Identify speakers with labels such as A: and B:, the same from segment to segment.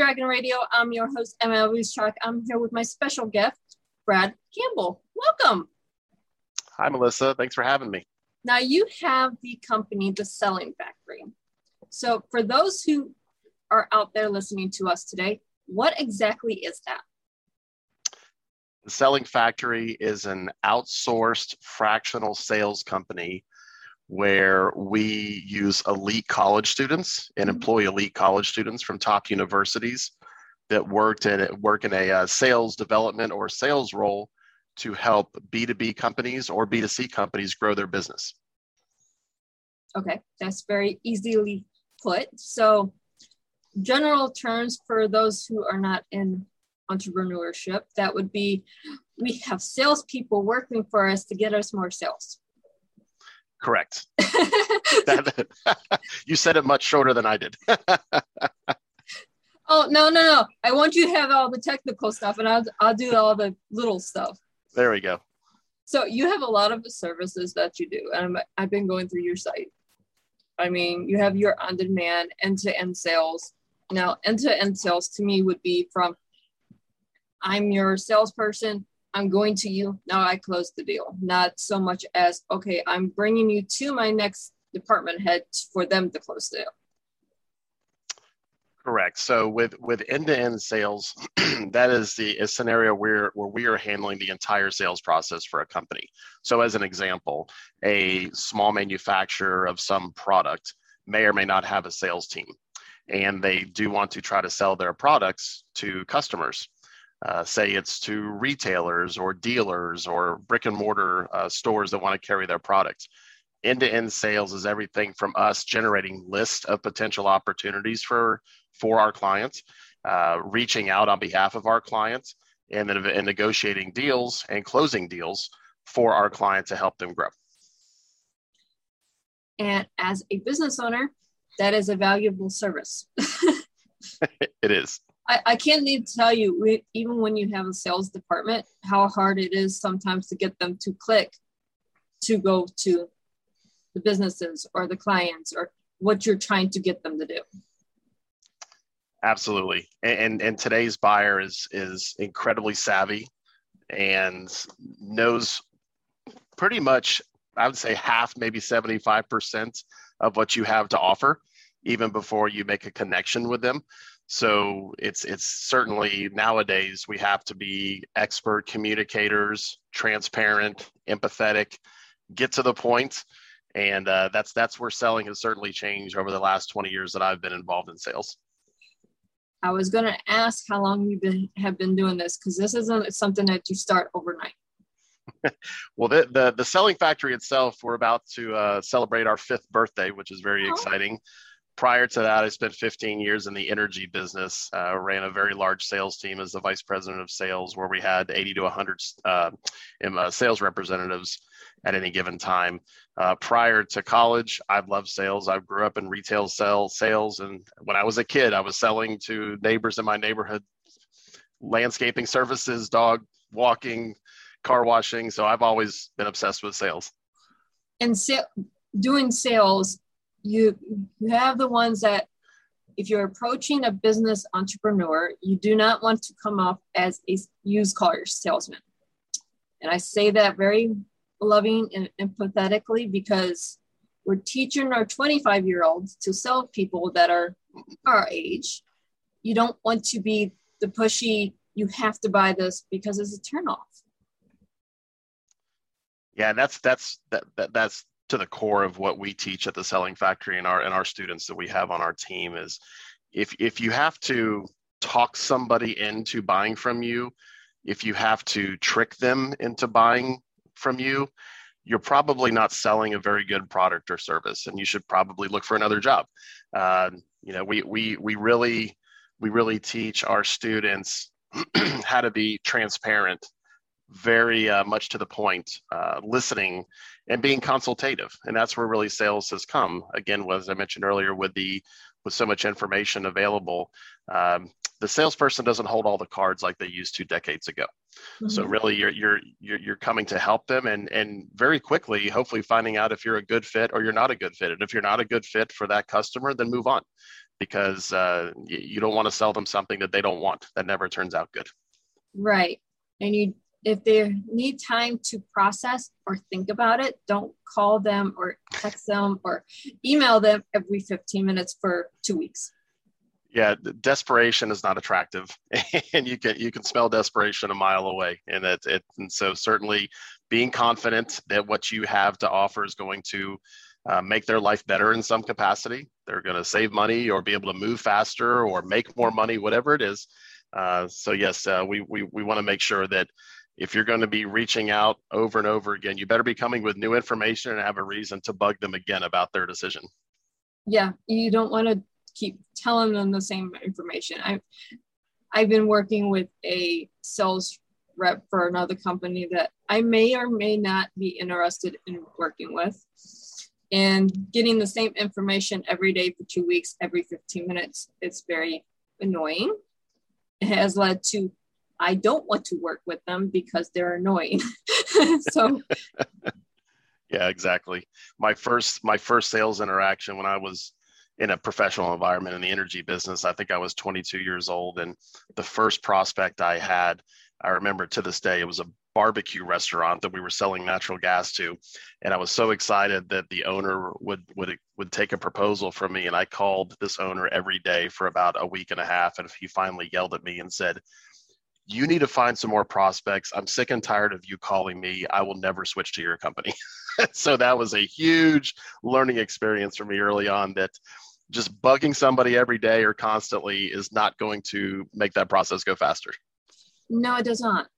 A: Dragon Radio. I'm your host, M.L. Ruscsak. I'm here with my special guest, Brad Gamble. Welcome.
B: Hi, Melissa. Thanks for having me.
A: Now, you have the company, The Selling Factory. So, for those who are out there listening to us today, what exactly is that?
B: The Selling Factory is an outsourced fractional sales company where we use elite college students and employ elite college students from top universities that worked in work in a uh, sales development or sales role to help B2B companies or B2C companies grow their business.
A: Okay, that's very easily put. So, general terms for those who are not in entrepreneurship, that would be we have salespeople working for us to get us more sales.
B: Correct. that, you said it much shorter than I did.
A: oh no no no! I want you to have all the technical stuff, and I'll I'll do all the little stuff.
B: There we go.
A: So you have a lot of the services that you do, and i I've been going through your site. I mean, you have your on-demand end-to-end sales. Now, end-to-end sales to me would be from I'm your salesperson. I'm going to you. Now I close the deal. Not so much as, okay, I'm bringing you to my next department head for them to close the deal.
B: Correct. So with with end-to-end sales, that is the a scenario where where we are handling the entire sales process for a company. So as an example, a small manufacturer of some product may or may not have a sales team, and they do want to try to sell their products to customers. Uh, say it's to retailers or dealers or brick and mortar uh, stores that want to carry their products. End to end sales is everything from us generating lists of potential opportunities for for our clients, uh, reaching out on behalf of our clients, and then and negotiating deals and closing deals for our client to help them grow.
A: And as a business owner, that is a valuable service.
B: it is.
A: I, I can't to tell you, even when you have a sales department, how hard it is sometimes to get them to click to go to the businesses or the clients or what you're trying to get them to do.
B: Absolutely. And, and today's buyer is, is incredibly savvy and knows pretty much, I would say half, maybe 75% of what you have to offer, even before you make a connection with them. So it's it's certainly nowadays we have to be expert communicators, transparent, empathetic, get to the point, and uh, that's that's where selling has certainly changed over the last 20 years that I've been involved in sales.
A: I was going to ask how long you been, have been doing this because this isn't something that you start overnight.
B: well, the, the, the selling factory itself, we're about to uh, celebrate our fifth birthday, which is very oh. exciting prior to that, I spent 15 years in the energy business. Uh, ran a very large sales team as the vice president of sales, where we had 80 to 100 uh, uh, sales representatives at any given time. Uh, prior to college, I've loved sales. I grew up in retail sell sales, and when I was a kid, I was selling to neighbors in my neighborhood, landscaping services, dog walking, car washing. So I've always been obsessed with sales.
A: And sa- doing sales you you have the ones that if you're approaching a business entrepreneur, you do not want to come off as a used car salesman. And I say that very loving and empathetically because we're teaching our 25 year olds to sell people that are our age. You don't want to be the pushy you have to buy this because it's a turnoff.
B: Yeah, that's that's that, that that's to the core of what we teach at the selling factory and our and our students that we have on our team is if if you have to talk somebody into buying from you, if you have to trick them into buying from you, you're probably not selling a very good product or service, and you should probably look for another job. Uh, you know, we we we really we really teach our students how to be transparent, very uh, much to the point, uh, listening and being consultative, and that's where really sales has come. Again, as I mentioned earlier, with the with so much information available, um, the salesperson doesn't hold all the cards like they used to decades ago. Mm-hmm. So really, you're, you're you're you're coming to help them, and and very quickly, hopefully, finding out if you're a good fit or you're not a good fit. And if you're not a good fit for that customer, then move on, because uh, you, you don't want to sell them something that they don't want. That never turns out good.
A: Right, and you if they need time to process or think about it, don't call them or text them or email them every 15 minutes for two weeks.
B: Yeah desperation is not attractive and you can you can smell desperation a mile away and it, it and so certainly being confident that what you have to offer is going to uh, make their life better in some capacity. They're going to save money or be able to move faster or make more money whatever it is. Uh, so yes uh, we we, we want to make sure that if you're going to be reaching out over and over again you better be coming with new information and have a reason to bug them again about their decision
A: yeah you don't want to keep telling them the same information. I've I've been working with a sales rep for another company that I may or may not be interested in working with. And getting the same information every day for two weeks, every 15 minutes, it's very annoying. It has led to I don't want to work with them because they're annoying. so
B: yeah, exactly. My first my first sales interaction when I was in a professional environment in the energy business. I think I was 22 years old, and the first prospect I had, I remember to this day, it was a barbecue restaurant that we were selling natural gas to, and I was so excited that the owner would would would take a proposal from me, and I called this owner every day for about a week and a half, and he finally yelled at me and said. You need to find some more prospects. I'm sick and tired of you calling me. I will never switch to your company. so that was a huge learning experience for me early on that just bugging somebody every day or constantly is not going to make that process go faster.
A: No, it does not.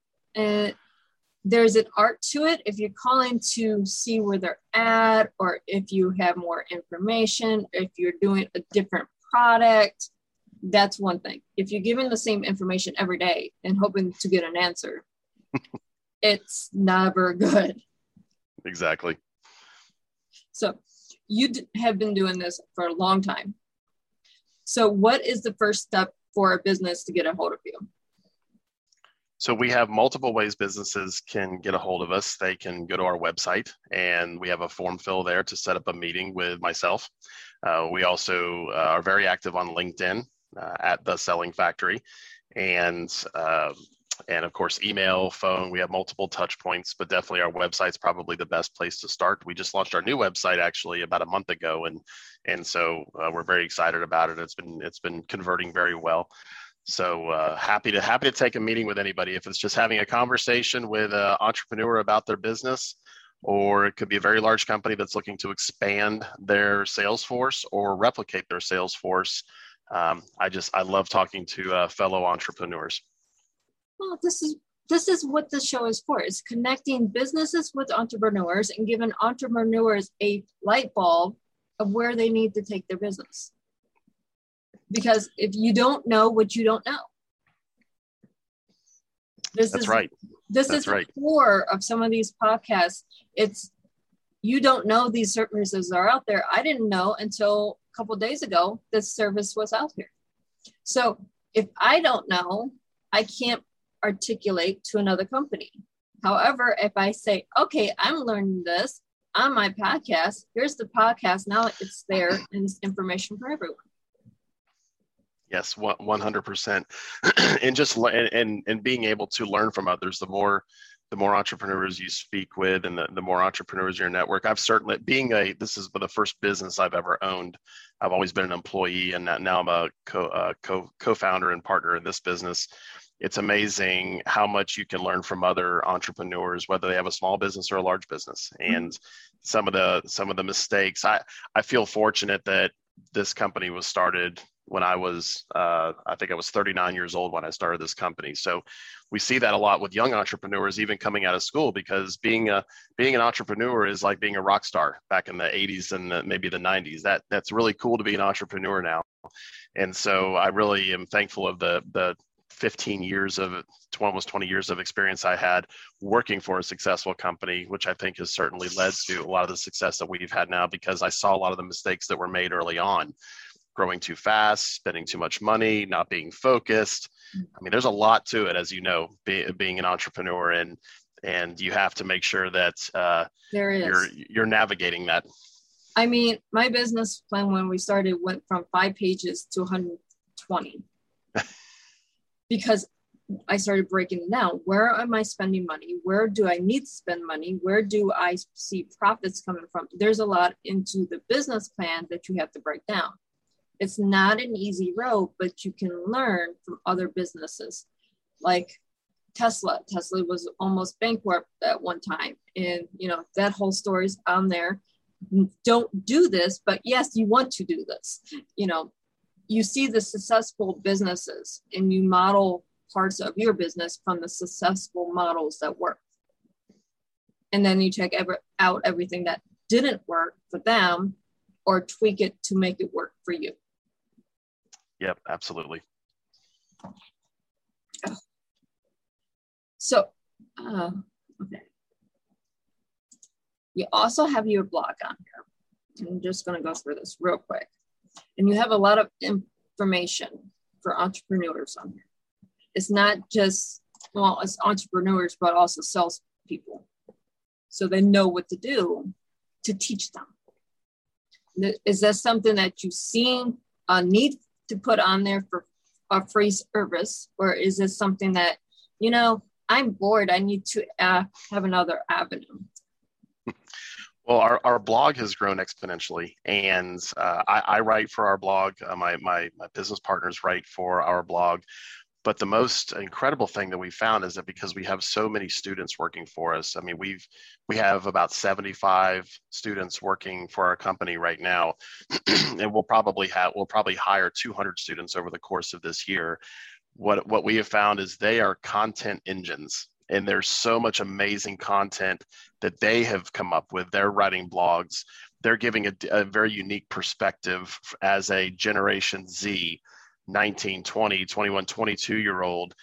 A: There's an art to it. If you're calling to see where they're at, or if you have more information, if you're doing a different product, that's one thing. If you're giving the same information every day and hoping to get an answer, it's never good.
B: Exactly.
A: So you d- have been doing this for a long time. So, what is the first step for a business to get a hold of you?
B: So we have multiple ways businesses can get a hold of us. They can go to our website, and we have a form fill there to set up a meeting with myself. Uh, we also uh, are very active on LinkedIn uh, at the Selling Factory, and uh, and of course email phone we have multiple touch points but definitely our website's probably the best place to start. We just launched our new website actually about a month ago and and so uh, we're very excited about it. It's been it's been converting very well. So uh, happy to happy to take a meeting with anybody. If it's just having a conversation with an entrepreneur about their business or it could be a very large company that's looking to expand their sales force or replicate their sales force um, i just i love talking to uh, fellow entrepreneurs
A: well, this is this is what the show is for. It's connecting businesses with entrepreneurs and giving entrepreneurs a light bulb of where they need to take their business. Because if you don't know what you don't know.
B: This That's
A: is
B: right.
A: This
B: That's
A: is
B: right.
A: the core of some of these podcasts. It's you don't know these services are out there. I didn't know until a couple days ago this service was out here. So if I don't know, I can't articulate to another company. However, if I say, okay, I'm learning this on my podcast, here's the podcast. Now it's there and it's information for everyone.
B: Yes, one hundred percent, and just and and being able to learn from others. The more the more entrepreneurs you speak with, and the, the more entrepreneurs your network. I've certainly being a this is the first business I've ever owned. I've always been an employee, and now I'm a co uh, co co-founder and partner in this business it's amazing how much you can learn from other entrepreneurs, whether they have a small business or a large business. Mm-hmm. And some of the some of the mistakes, I I feel fortunate that this company was started when I was, uh, I think I was 39 years old when I started this company. So we see that a lot with young entrepreneurs, even coming out of school, because being a being an entrepreneur is like being a rock star back in the 80s and the, maybe the 90s. That that's really cool to be an entrepreneur now, and so I really am thankful of the the 15 years of almost 20 years of experience I had working for a successful company, which I think has certainly led to a lot of the success that we've had now because I saw a lot of the mistakes that were made early on growing too fast, spending too much money, not being focused. I mean, there's a lot to it, as you know, be, being an entrepreneur, and and you have to make sure that uh,
A: there is.
B: you're you're navigating that.
A: I mean, my business plan when we started went from five pages to 120 because I started breaking it down. Where am I spending money? Where do I need to spend money? Where do I see profits coming from? There's a lot into the business plan that you have to break down. It's not an easy road, but you can learn from other businesses. Like Tesla. Tesla was almost bankrupt at one time. And, you know, that whole story's on there. Don't do this, but yes, you want to do this. You know, you see the successful businesses and you model parts of your business from the successful models that work. And then you check every, out everything that didn't work for them or tweak it to make it work for you.
B: Yep, absolutely.
A: So, uh, okay. You also have your blog on here. I'm just going to go through this real quick. And you have a lot of information for entrepreneurs on here. It's not just, well, it's entrepreneurs, but also salespeople. So they know what to do to teach them. Is that something that you've seen a need to put on there for a free service or is this something that you know i'm bored i need to uh, have another avenue?
B: Well our, our blog has grown exponentially and uh, I, I, write for our blog uh, my, my, my business partners write for our blog but the mm-hmm. most incredible thing that we found is that because we have so many students working for us i mean we've we have about 75 students working for our company right now and we'll probably have we'll probably hire 200 students over the course of this year. What what we have found is they are content engines and there's so much amazing content that they have come up with. They're writing blogs. They're giving a, a very unique perspective as a generation z 19, 20, 21, 22 year old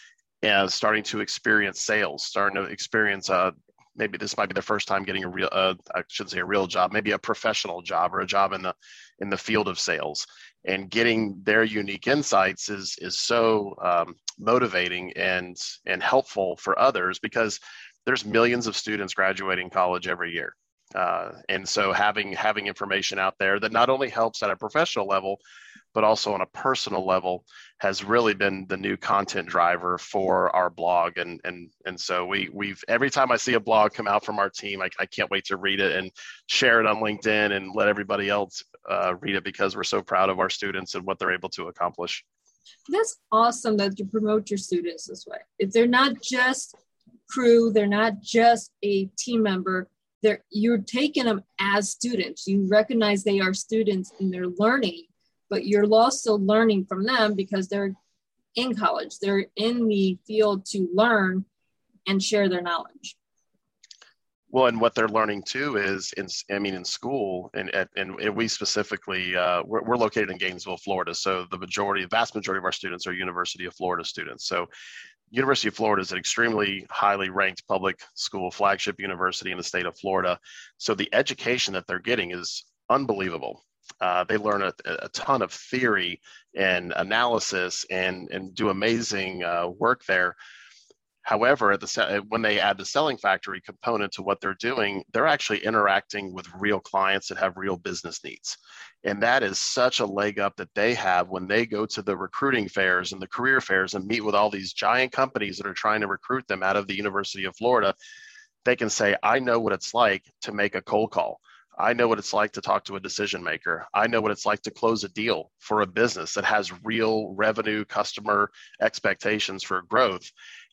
B: and starting to experience sales, starting to experience uh, maybe this might be their first time getting a real uh, I shouldn't say a real job, maybe a professional job or a job in the in the field of sales. And getting their unique insights is is so um, motivating and and helpful for others because there's millions of students graduating college every year. Uh, and so having having information out there that not only helps at a professional level, but also on a personal level has really been the new content driver for our blog. And and and so we we've every time i see a blog come out from our team i, I can't wait to read it and share it on linkedin and let everybody else uh, read it because we're so proud of our students and what they're able to accomplish.
A: That's awesome that you promote your students this way. If they're not just crew they're not just a team member they're you're taking them as students. You recognize they are students and they're learning but you're also learning from them because they're in college. They're in the field to learn and share their knowledge.
B: Well and what they're learning too is in i mean in school and and, we specifically uh, we're, we're located in gainesville florida. So the majority the vast majority of our students are university of florida students. So University of Florida is an extremely highly ranked public school flagship university in the state of Florida. So the education that they're getting is unbelievable. Uh, they learn a, a, ton of theory and analysis and, and do amazing uh, work there. However, the uh, when they add the selling factory component to what they're doing, they're actually interacting with real clients that have real business needs. And that is such a leg up that they have when they go to the recruiting fairs and the career fairs and meet with all these giant companies that are trying to recruit them out of the University of Florida. They can say, I know what it's like to make a cold call. I know what it's like to talk to a decision maker. I know what it's like to close a deal for a business that has real revenue, customer expectations for growth.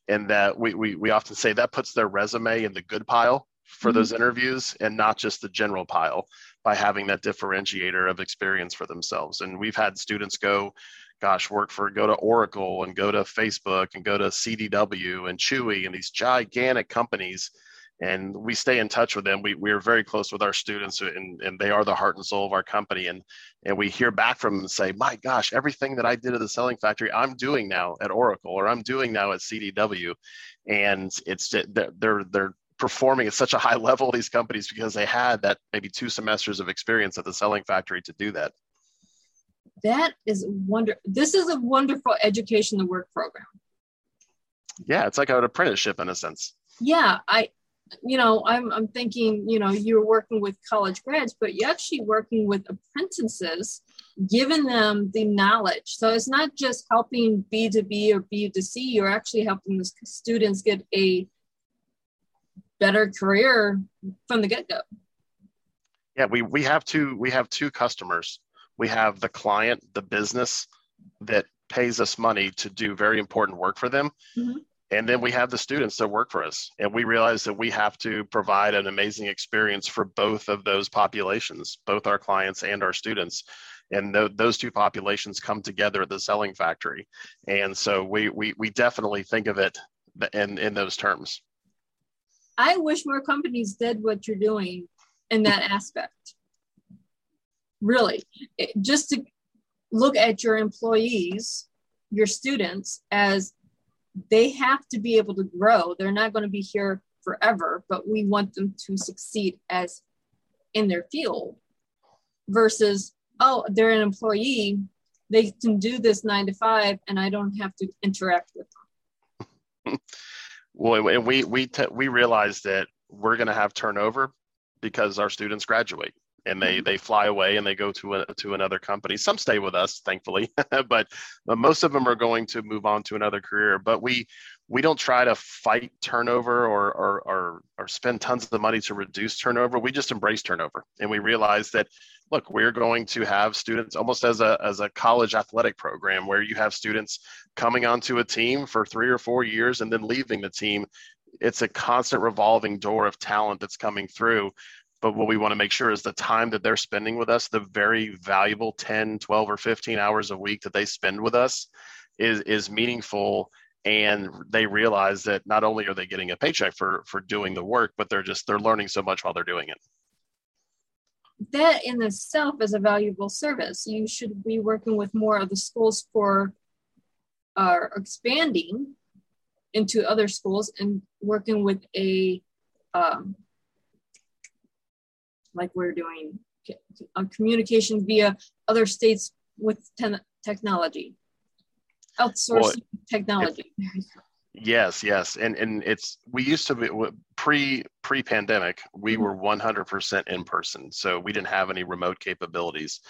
B: And that we, we, we often say that puts their resume in the good pile for mm-hmm. those interviews and not just the general pile by having that differentiator of experience for themselves. And we've had students go, gosh, work for go to Oracle and go to Facebook and go to CDW and Chewy and these gigantic companies and we stay in touch with them. We, we are very close with our students and, and they are the heart and soul of our company. And, and we hear back from them and say, my gosh, everything that I did at the selling factory, I'm doing now at Oracle or I'm doing now at CDW. And it's, they're, they're, they're performing at such a high level, these companies, because they had that maybe two semesters of experience at the selling factory to do that.
A: That is wonder. This is a wonderful education to work program.
B: Yeah, it's like an apprenticeship in a sense.
A: Yeah, I you know, I'm, I'm thinking, you know, you're working with college grads, but you're actually working with apprentices, giving them the knowledge. So it's not just helping B to B or B to C, you're actually helping the students get a better career from the get go.
B: Yeah, we, we have two we have two customers. We have the client, the business that pays us money to do very important work for them. Mm-hmm and then we have the students that work for us and we realize that we have to provide an amazing experience for both of those populations both our clients and our students. And th- those two populations come together at the selling factory. And so we we, we definitely think of it in in those terms.
A: I wish more companies did what you're doing in that aspect. Really it, just to look at your employees your students as they have to be able to grow. They're not going to be here forever, but we want them to succeed as in their field versus, oh, they're an employee. They can do this nine to five and I don't have to interact with them.
B: well, and we, we, te- we realize that we're going to have turnover because our students graduate and they they fly away and they go to a, to another company. Some stay with us, thankfully, but, but most of them are going to move on to another career. But we we don't try to fight turnover or, or or or spend tons of money to reduce turnover. We just embrace turnover, and we realize that look, we're going to have students almost as a as a college athletic program where you have students coming onto a team for three or four years and then leaving the team it's a constant revolving door of talent that's coming through but what we want to make sure is the time that they're spending with us the very valuable 10 12 or 15 hours a week that they spend with us is is meaningful. And they realize that not only are they getting a paycheck for for doing the work but they're just they're learning so much while they're doing it.
A: That in itself is a valuable service. You should be working with more of the schools for uh, expanding into other schools and working with a um, like we're doing uh, communication via other states with ten- technology, outsourcing well, technology.
B: It, yes, yes, and and it's we used to be pre pre pandemic we mm-hmm. were 100% in person, so we didn't have any remote capabilities,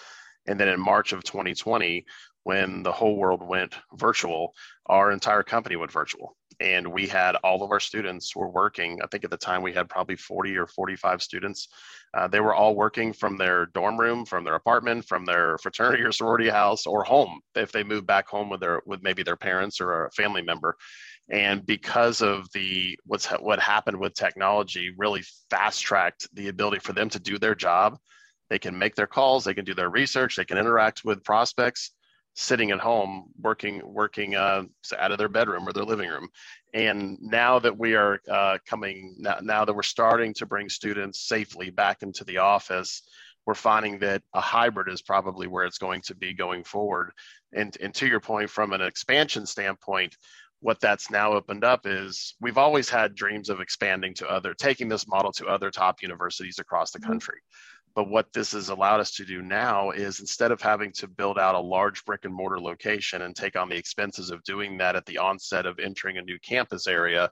B: and then in March of 2020 when the whole world went virtual, our entire company went virtual and we had all of our students were working. I think at the time we had probably 40 or 45 students. Uh, they were all working from their dorm room from their apartment from their fraternity or sorority house or home if they moved back home with their with maybe their parents or a family member. And because of the what's what happened with technology really fast tracked the ability for them to do their job. They can make their calls they can do their research they can interact with prospects sitting at home working working uh, out of their bedroom or their living room. And now that we are uh, coming now, now that we're starting to bring students safely back into the office we're finding that a hybrid is probably where it's going to be going forward. And, and to your point from an expansion standpoint what that's now opened up is we've always had dreams of expanding to other taking this model to other top universities across the mm-hmm. country. mm-hmm but what this has allowed us to do now is instead of having to build out a large brick and mortar location and take on the expenses of doing that at the onset of entering a new campus area,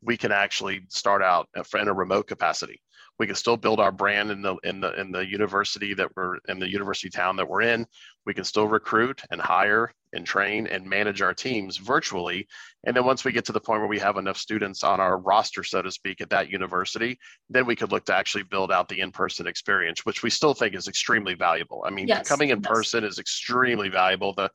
B: we can actually start out in a remote capacity we can still build our brand in the in the in the university that we're in the university town that we're in. We can still recruit and hire and train and manage our teams virtually. And then once we get to the point where we have enough students on our roster so to speak at that university then we could look to actually build out the in-person experience which we still think is extremely valuable. I mean yes, coming in yes. person is extremely valuable. The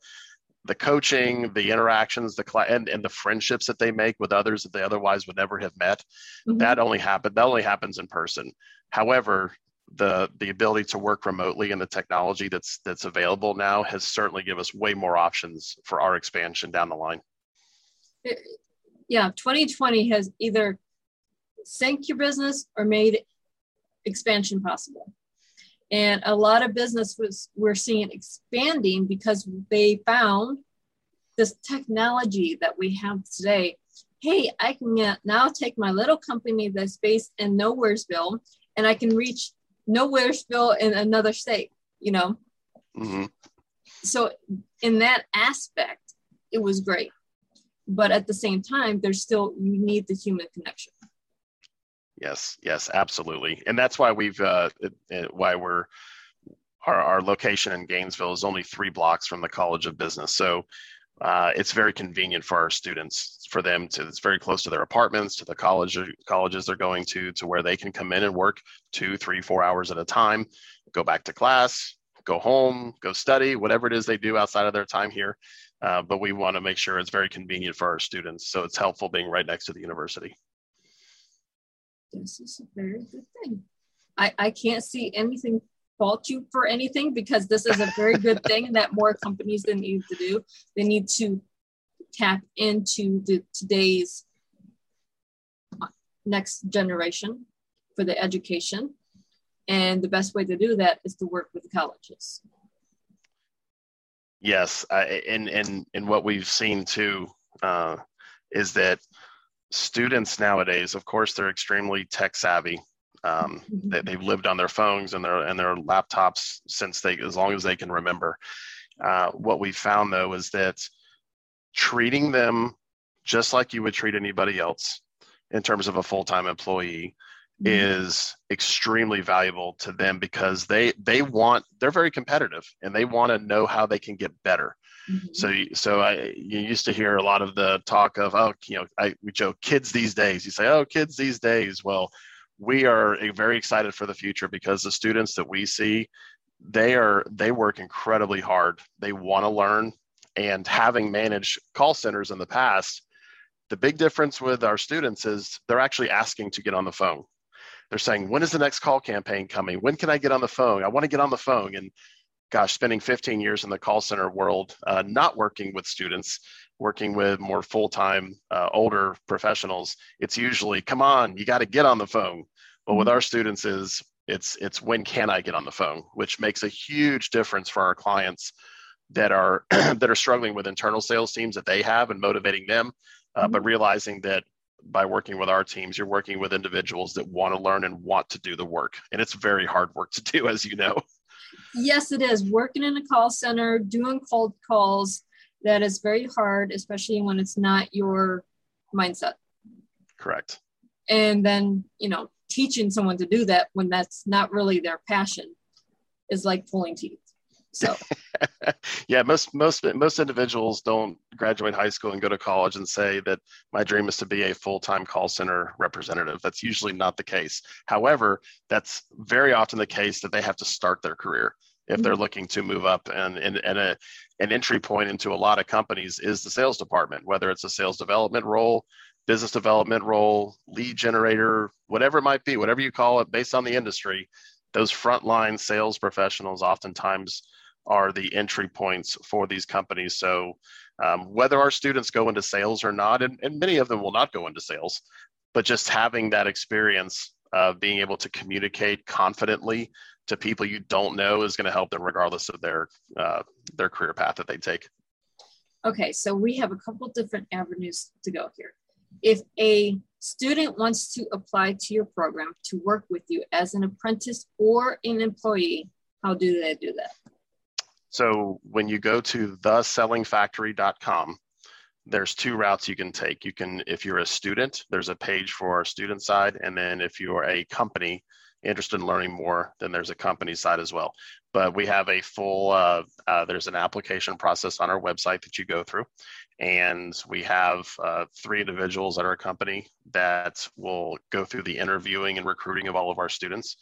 B: the coaching, the interactions, the cl- and, and the friendships that they make with others that they otherwise would never have met, mm-hmm. that only happen that only happens in person. However, the the ability to work remotely and the technology that's that's available now has certainly given us way more options for our expansion down the line.
A: Yeah, 2020 has either sank your business or made expansion possible. And a lot of business was we're seeing expanding because they found this technology that we have today. Hey, I can now take my little company that's based in Nowheresville and I can reach Nowheresville in another state, you know? Mm-hmm. So, in that aspect, it was great. But at the same time, there's still, you need the human connection.
B: Yes, yes, absolutely, and that's why we've uh, why we're our, our location in Gainesville is only three blocks from the College of Business, so uh, it's very convenient for our students for them to it's very close to their apartments to the college colleges they're going to to where they can come in and work two three four hours at a time go back to class go home go study whatever it is they do outside of their time here. Uh, but we want to make sure it's very convenient for our students so it's helpful being right next to the university
A: this is a very good thing. I, I can't see anything fault you for anything because this is a very good thing that more companies they need to do. They need to tap into the today's next generation for the education. And the best way to do that is to work with colleges.
B: Yes, I, and and and what we've seen too uh, is that students nowadays, of course, they're extremely tech savvy. Um, mm-hmm. they, they've lived on their phones and their and their laptops since they as long as they can remember. Uh, what we found though is that treating them just like you would treat anybody else in terms of a full-time employee mm-hmm. Is extremely valuable to them because they they want they're very competitive and they want to know how they can get better Mm-hmm. So, so I you used to hear a lot of the talk of oh, you know, I we joke kids these days. You say oh, kids these days. Well, we are very excited for the future because the students that we see, they are they work incredibly hard. They want to learn, and having managed call centers in the past, the big difference with our students is they're actually asking to get on the phone. They're saying, when is the next call campaign coming? When can I get on the phone? I want to get on the phone. And gosh, spending 15 years in the call center world, uh, not working with students, working with more full time, uh, older professionals, it's usually, come on, you got to get on the phone. But with mm-hmm. our students, is it's it's when can I get on the phone, which makes a huge difference for our clients that are that are struggling with internal sales teams that they have and motivating them, uh, mm-hmm. but realizing that by working with our teams, you're working with individuals that want to learn and want to do the work, and it's very hard work to do, as you know
A: yes, it is. Working in a call center, doing cold calls, that is very hard, especially when it's not your mindset.
B: Correct.
A: And then, you know, teaching someone to do that when that's not really their passion is like pulling teeth. So
B: yeah, most most most individuals don't graduate high school and go to college and say that my dream is to be a full-time call center representative. That's usually not the case. However, that's very often the case that they have to start their career if they're mm-hmm. looking to move up and, and, and a, an entry point into a lot of companies is the sales department whether it's a sales development role business development role lead generator whatever it might be whatever you call it based on the industry those frontline sales professionals oftentimes are the entry points for these companies. So um, whether our students go into sales or not, and, and many of them will not go into sales, but just having that experience of being able to communicate confidently to people you don't know is going to help them regardless of their uh, their career path that they take.
A: Okay, so we have a couple different avenues to go here. If a student wants to apply to your program to work with you as an apprentice or an employee, how do they do that?
B: So when you go to thesellingfactory.com, there's two routes you can take. You can, if you're a student, there's a page for our student side, and then if you're a company interested in learning more, then there's a company side as well. But we have a full, uh, uh, there's an application process on our website that you go through, and we have uh, three individuals at our company that will go through the interviewing and recruiting of all of our students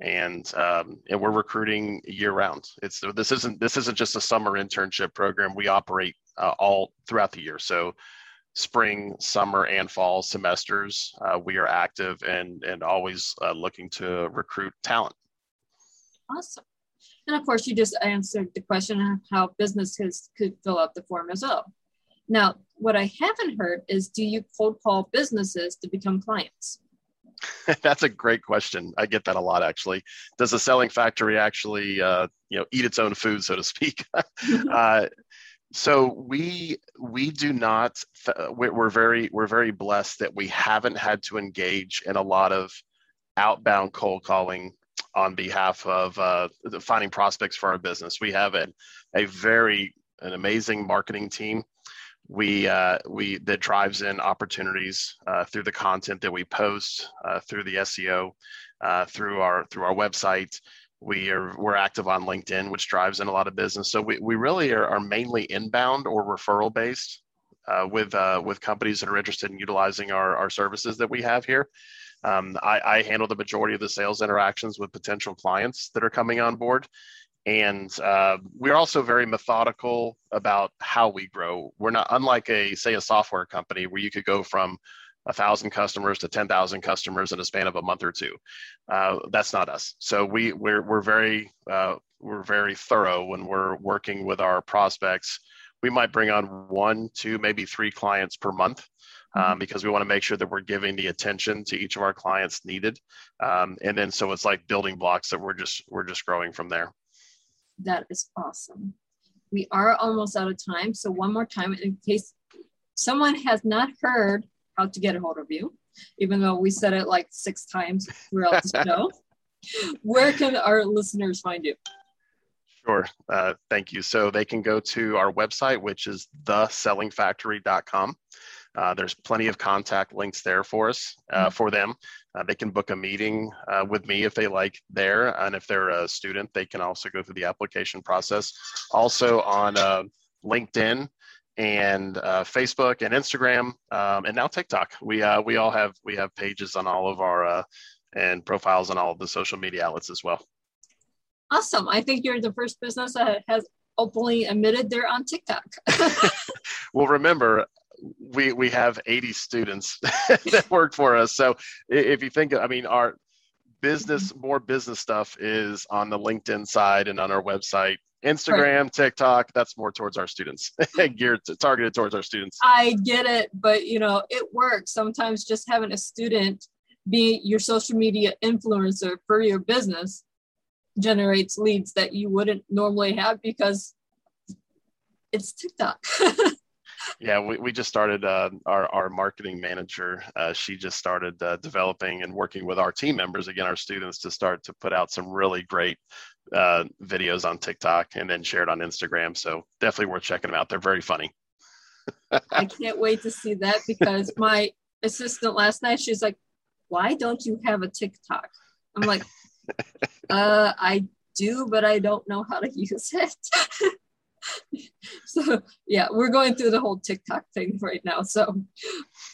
B: and um, and we're recruiting year round. It's this isn't this isn't just a summer internship program. We operate uh, all throughout the year. So spring, summer, and fall semesters, uh, we are active and and always uh, looking to recruit talent.
A: Awesome. And of course, you just answered the question of how businesses could fill out the form as well. Now, what I haven't heard is do you cold call businesses to become clients?
B: That's a great question. I get that a lot actually. Does the selling factory actually, uh, you know, eat its own food, so to speak? uh, so we we do not. We're very we're very blessed that we haven't had to engage in a lot of outbound cold calling on behalf of uh, finding prospects for our business. We have a, a very an amazing marketing team we uh, we that drives in opportunities uh, through the content that we post uh, through the SEO uh, through our through our website. We are we're active on LinkedIn which drives in a lot of business. So we, we really are, are mainly inbound or referral based uh, with uh, with companies that are interested in utilizing our, our services that we have here. Um, I, I handle the majority of the sales interactions with potential clients that are coming on board and uh, we're also very methodical about how we grow. We're not unlike a say a software company where you could go from a thousand customers to ten thousand customers in a span of a month or two. Uh, that's not us. So we we're we're very uh, we're very thorough when we're working with our prospects. We might bring on one, two, maybe three clients per month. Um, mm-hmm. because we want to make sure that we're giving the attention to each of our clients needed, um, and then so it's like building blocks that we're just we're just growing from there.
A: That is awesome. We are almost out of time. So, one more time, in case someone has not heard how to get a hold of you, even though we said it like six times throughout the show, where can our listeners find you?
B: Sure. Uh, thank you. So they can go to our website, which is thesellingfactory.com. Uh, there's plenty of contact links there for us, uh, mm-hmm. for them. Uh, they can book a meeting uh, with me if they like there. And if they're a student, they can also go through the application process. Also on uh, LinkedIn and uh, Facebook and Instagram um, and now TikTok. We, we all have, we have pages on all of our and profiles on all of the social media outlets as well.
A: Awesome. I think you're the first business that has openly admitted they're on TikTok.
B: well, remember, we we have 80 students that work for us. So if you think, I mean, our business, mm-hmm. more business stuff is on the LinkedIn side and on our website. Instagram, right. TikTok, that's more towards our students, geared to, targeted towards our students.
A: I get it, but you know, it works. Sometimes just having a student be your social media influencer for your business generates leads that you wouldn't normally have because it's TikTok.
B: yeah, we, we just started uh, our, our marketing manager. Uh, she just started uh, developing and working with our team members, again, our students, to start to put out some really great uh, videos on TikTok and then shared on Instagram. So definitely worth checking them out. They're very funny.
A: I can't wait to see that because my assistant last night, she's like, why don't you have a TikTok? I'm like, uh, I do, but I don't know how to use it. so yeah, we're going through the whole TikTok thing right now. So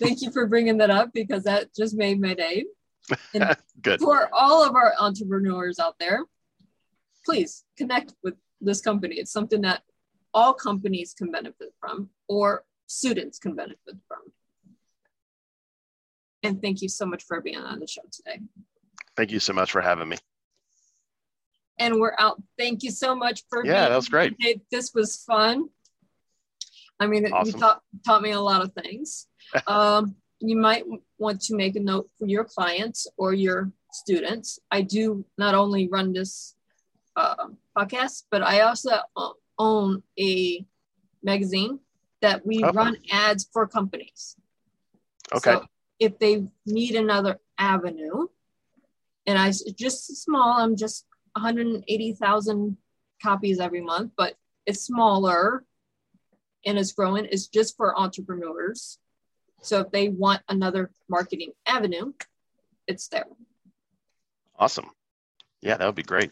A: thank you for bringing that up because that just made my day.
B: And Good.
A: For all of our entrepreneurs out there, please connect with this company. It's something that all companies can benefit from or students can benefit from. And thank you so much for being on the show today.
B: Thank you so much for having me
A: and we're out. Thank you so much for
B: yeah, that was great.
A: This was fun. I mean, awesome. you taught taught me a lot of things. um, you might want to make a note for your clients or your students. I do not only run this uh, podcast, but I also own a magazine that we oh. run ads for companies.
B: Okay. So
A: if they need another avenue, and I just small, I'm just 180,000 copies every month, but it's smaller. and it's growing. It's just for entrepreneurs. So if they want another marketing avenue, it's there.
B: Awesome. Yeah, that would be great.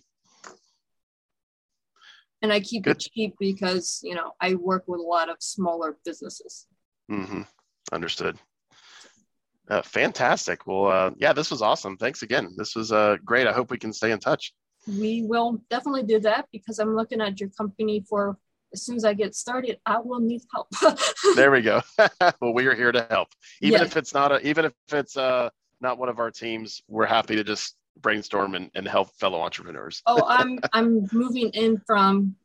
A: And I keep
B: Good.
A: it cheap because, you know, I work with a lot of smaller businesses.
B: Mm-hmm. Understood. Uh, fantastic. Well, uh, yeah, this was awesome. Thanks again. This was uh, great. I hope we can stay in touch.
A: We will definitely do that because I'm looking at your company for as soon as I get started, I will need help.
B: There we go. well, we are here to help. Even
A: Yeah.
B: if it's not a, even if it's uh, not one of our teams, we're happy to just brainstorm and, and help fellow entrepreneurs.
A: oh, I'm I'm moving in from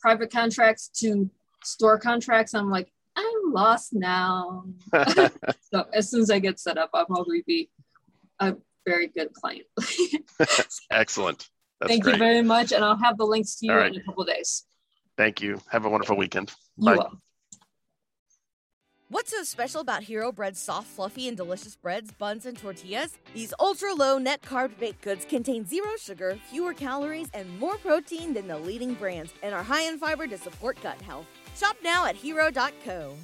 A: private contracts to store contracts. I'm like, I'm lost now. so as soon as I get set up, I'll probably be a very good client.
B: Excellent. That's
A: Thank
B: great.
A: you very much, and I'll have the links to you
B: All right.
A: in a couple days.
B: Thank you. Have a wonderful weekend.
A: You
B: Bye.
A: will.
C: What's so special about Hero Bread's soft, fluffy, and delicious breads, buns, and tortillas? These ultra low net carb baked goods contain zero sugar, fewer calories, and more protein than the leading brands, and are high in fiber to support gut health. Shop now at hero.co.